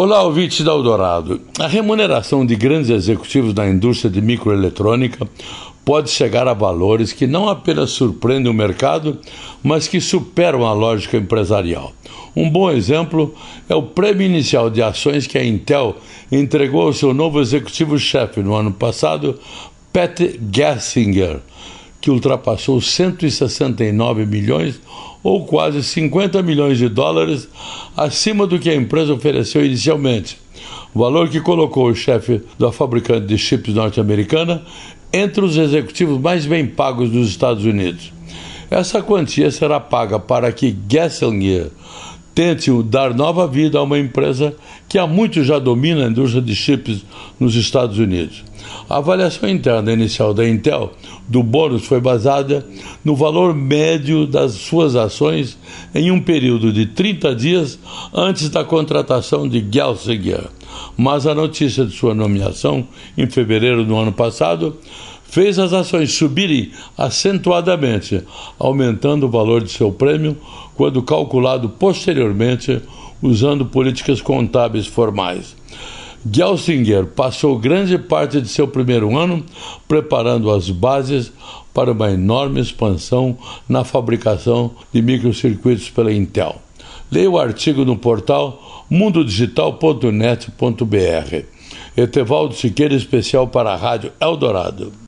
Olá, ouvintes da Eldorado. A remuneração de grandes executivos da indústria de microeletrônica pode chegar a valores que não apenas surpreendem o mercado, mas que superam a lógica empresarial. Um bom exemplo é o prêmio inicial de ações que a Intel entregou ao seu novo executivo-chefe no ano passado, Pat Gessinger, que ultrapassou 169 milhões ou quase 50 milhões de dólares acima do que a empresa ofereceu inicialmente. Valor que colocou o chefe da fabricante de chips norte-americana entre os executivos mais bem pagos dos Estados Unidos. Essa quantia será paga para que Gessinger tente dar nova vida a uma empresa que há muito já domina a indústria de chips nos Estados Unidos. A avaliação interna inicial da Intel do bônus foi baseada no valor médio das suas ações em um período de 30 dias antes da contratação de Gelsinger. Mas a notícia de sua nomeação, em fevereiro do ano passado, fez as ações subirem acentuadamente, aumentando o valor de seu prêmio quando calculado posteriormente usando políticas contábeis formais. Gelsinger passou grande parte de seu primeiro ano preparando as bases para uma enorme expansão na fabricação de microcircuitos pela Intel. Leia o artigo no portal mundodigital.net.br. Etevaldo Siqueira, especial para a Rádio Eldorado.